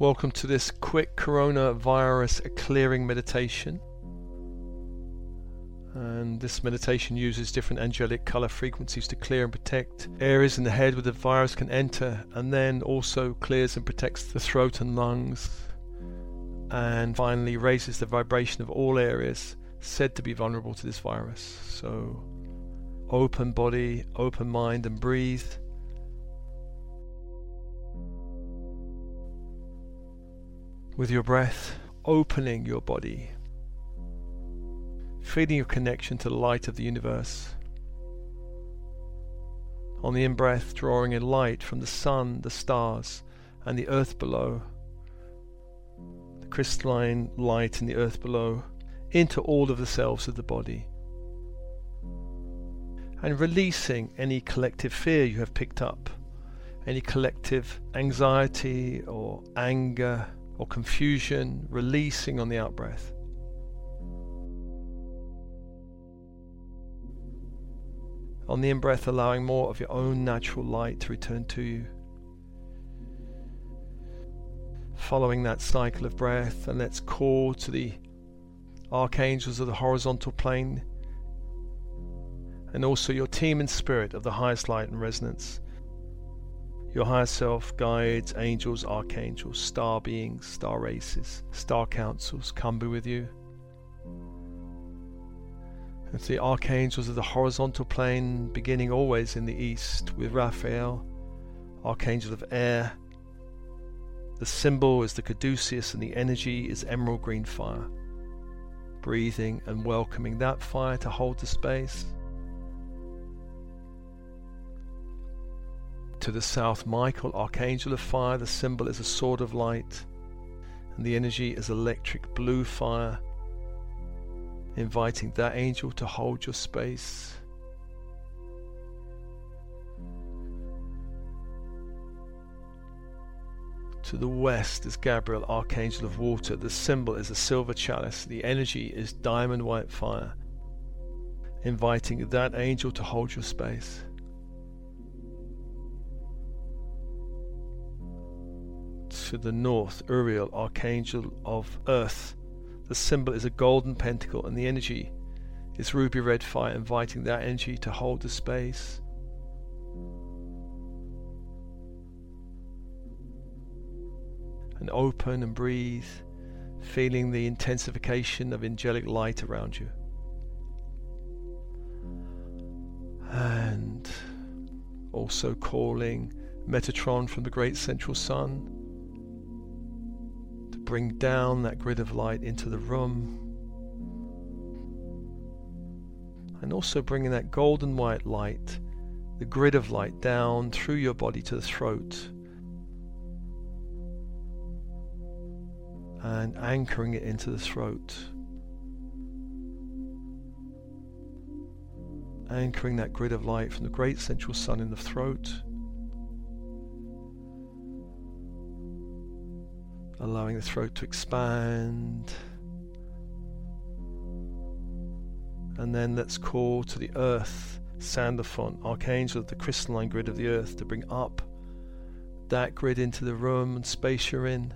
Welcome to this quick coronavirus clearing meditation. And this meditation uses different angelic color frequencies to clear and protect areas in the head where the virus can enter, and then also clears and protects the throat and lungs, and finally raises the vibration of all areas said to be vulnerable to this virus. So, open body, open mind, and breathe. With your breath, opening your body feeling your connection to the light of the universe. On the in breath, drawing in light from the sun, the stars, and the earth below, the crystalline light in the earth below, into all of the cells of the body. And releasing any collective fear you have picked up, any collective anxiety or anger or confusion, releasing on the out breath. On the in breath, allowing more of your own natural light to return to you. Following that cycle of breath, and let's call to the archangels of the horizontal plane and also your team and spirit of the highest light and resonance. Your higher self, guides, angels, archangels, star beings, star races, star councils come be with you. It's the archangels of the horizontal plane, beginning always in the east with Raphael, archangel of air. The symbol is the caduceus, and the energy is emerald green fire. Breathing and welcoming that fire to hold the space. To the south, Michael, archangel of fire, the symbol is a sword of light, and the energy is electric blue fire inviting that angel to hold your space. To the west is Gabriel, Archangel of Water. The symbol is a silver chalice. The energy is diamond white fire, inviting that angel to hold your space. To the north, Uriel, Archangel of Earth. The symbol is a golden pentacle, and the energy is ruby red fire, inviting that energy to hold the space. And open and breathe, feeling the intensification of angelic light around you. And also calling Metatron from the great central sun bring down that grid of light into the room. And also bringing that golden white light, the grid of light down through your body to the throat. And anchoring it into the throat. Anchoring that grid of light from the great central sun in the throat. Allowing the throat to expand. And then let's call to the earth, Sandalphon, Archangel of the crystalline grid of the earth, to bring up that grid into the room and space you're in.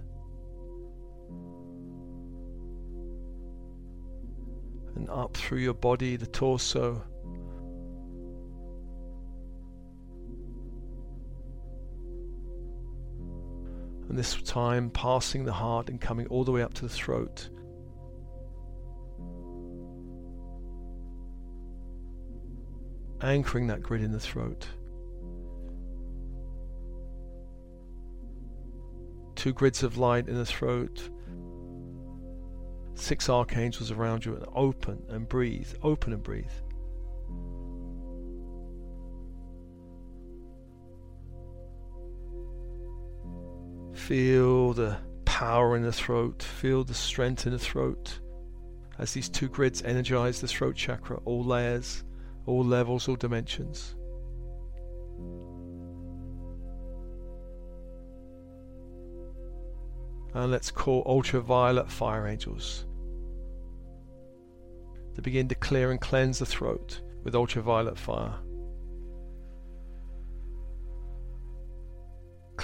And up through your body, the torso, and this time passing the heart and coming all the way up to the throat. Anchoring that grid in the throat. Two grids of light in the throat. Six archangels around you, and open and breathe, open and breathe. Feel the power in the throat, feel the strength in the throat as these two grids energize the throat chakra, all layers, all levels, all dimensions. And let's call ultraviolet fire angels to begin to clear and cleanse the throat with ultraviolet fire.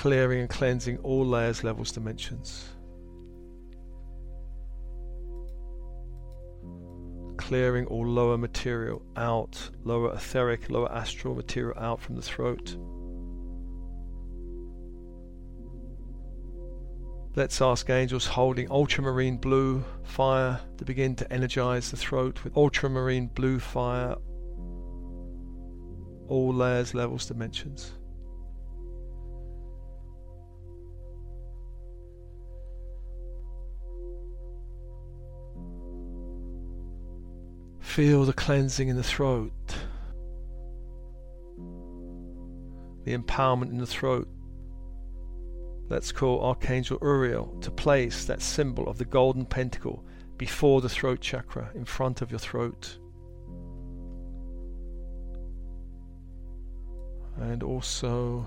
Clearing and cleansing all layers, levels, dimensions. Clearing all lower material out, lower etheric, lower astral material out from the throat. Let's ask angels holding ultramarine blue fire to begin to energize the throat with ultramarine blue fire, all layers, levels, dimensions. Feel the cleansing in the throat, the empowerment in the throat. Let's call Archangel Uriel to place that symbol of the golden pentacle before the throat chakra, in front of your throat. And also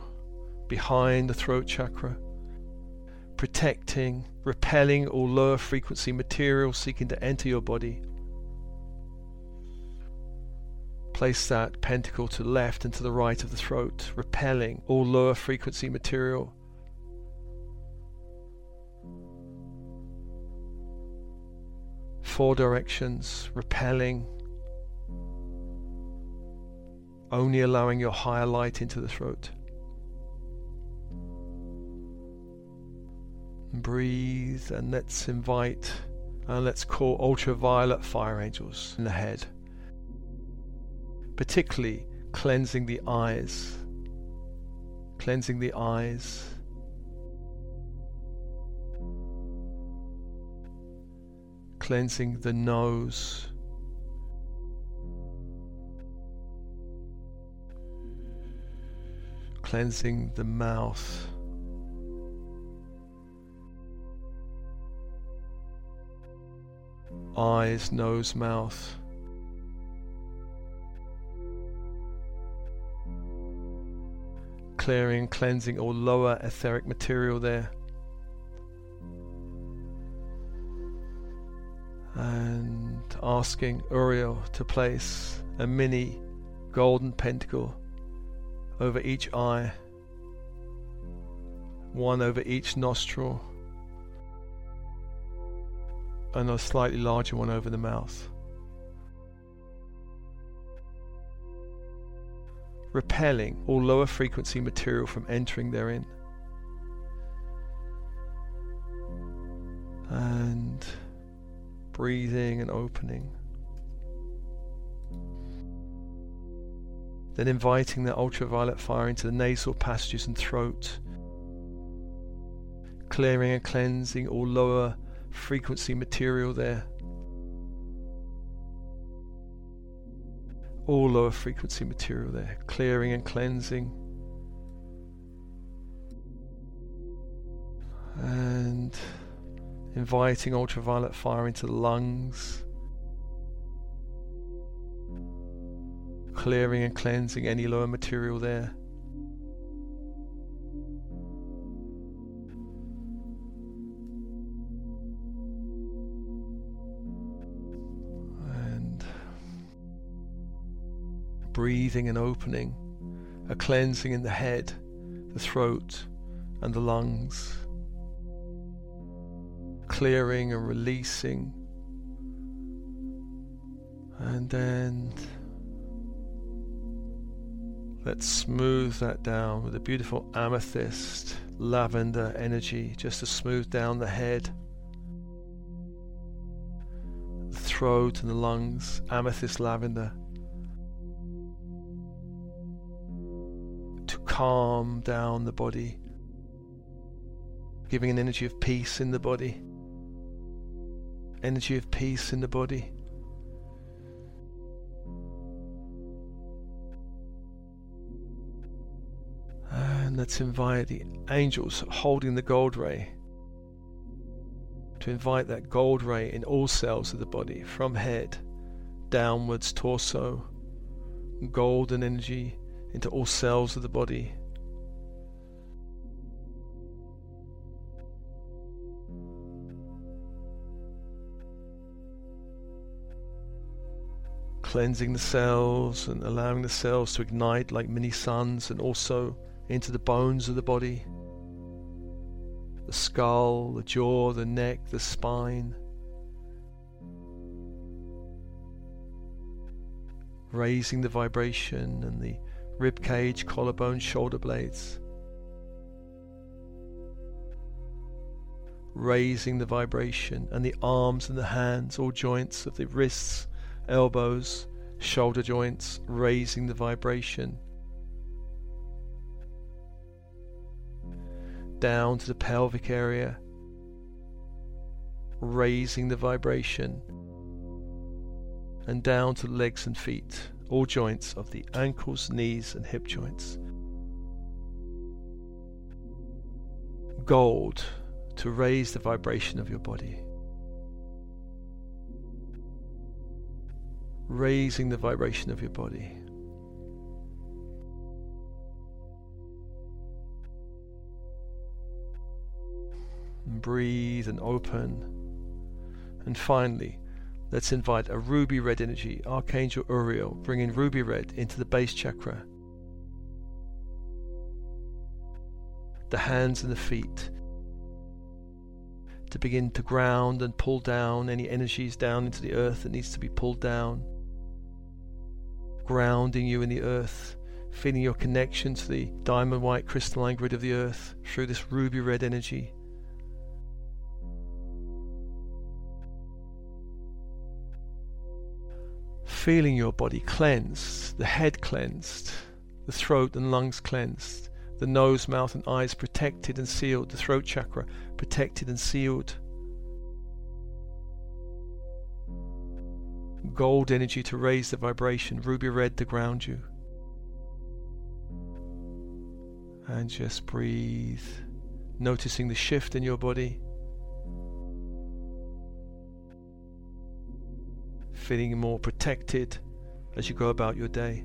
behind the throat chakra, protecting, repelling all lower frequency material seeking to enter your body. Place that pentacle to the left and to the right of the throat, repelling all lower frequency material four directions, repelling, only allowing your higher light into the throat. breathe and let's invite and let's call ultraviolet fire angels in the head, particularly cleansing the eyes, cleansing the eyes cleansing the nose. Cleansing the mouth. Eyes, nose, mouth. Clearing, cleansing all lower etheric material there. and asking Uriel to place a mini golden pentacle over each eye, one over each nostril, and a slightly larger one over the mouth. Repelling all lower frequency material from entering therein. And breathing and opening. Then inviting the ultraviolet fire into the nasal passages and throat, clearing and cleansing all lower frequency material there. All lower frequency material there, clearing and cleansing. And inviting ultraviolet fire into the lungs, clearing and cleansing any lower material there. Breathing and opening, a cleansing in the head, the throat, and the lungs clearing and releasing. And then let's smooth that down with a beautiful amethyst lavender energy just to smooth down the head, the throat, and the lungs. Amethyst lavender. Calm down the body, giving an energy of peace in the body energy of peace in the body. And let's invite the angels holding the gold ray to invite that gold ray in all cells of the body from head downwards, torso, golden energy into all cells of the body. cleansing the cells and allowing the cells to ignite like mini suns and also into the bones of the body, the skull, the jaw, the neck, the spine. Raising the vibration and the rib cage, collarbone, shoulder blades. Raising the vibration and the arms and the hands, all joints of the wrists, elbows, shoulder joints, raising the vibration. Down to the pelvic area, raising the vibration. And down to legs and feet, all joints of the ankles, knees, and hip joints. Gold to raise the vibration of your body. raising the vibration of your body. And breathe and open. And finally, let's invite a ruby red energy, Archangel Uriel, bringing ruby red into the base chakra. The hands and the feet to begin to ground and pull down any energies down into the earth that needs to be pulled down grounding you in the earth, feeling your connection to the diamond white crystalline grid of the earth through this ruby red energy. Feeling your body cleansed, the head cleansed, the throat and lungs cleansed, the nose, mouth, and eyes protected and sealed, the throat chakra protected and sealed. gold energy to raise the vibration, ruby red to ground you. And just breathe, noticing the shift in your body. Feeling more protected as you go about your day.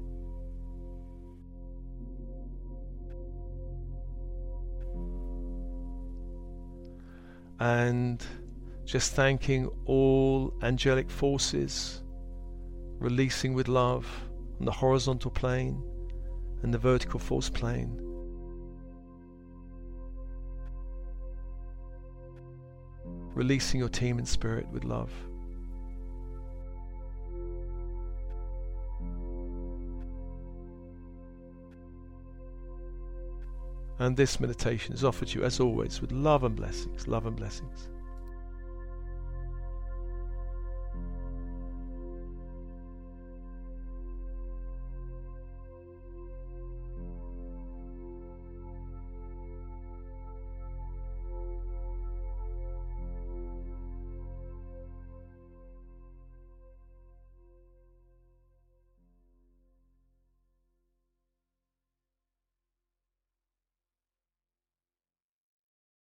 And just thanking all angelic forces releasing with love on the horizontal plane and the vertical force plane. Releasing your team and spirit with love. And this meditation is offered to you, as always, with love and blessings. Love and blessings.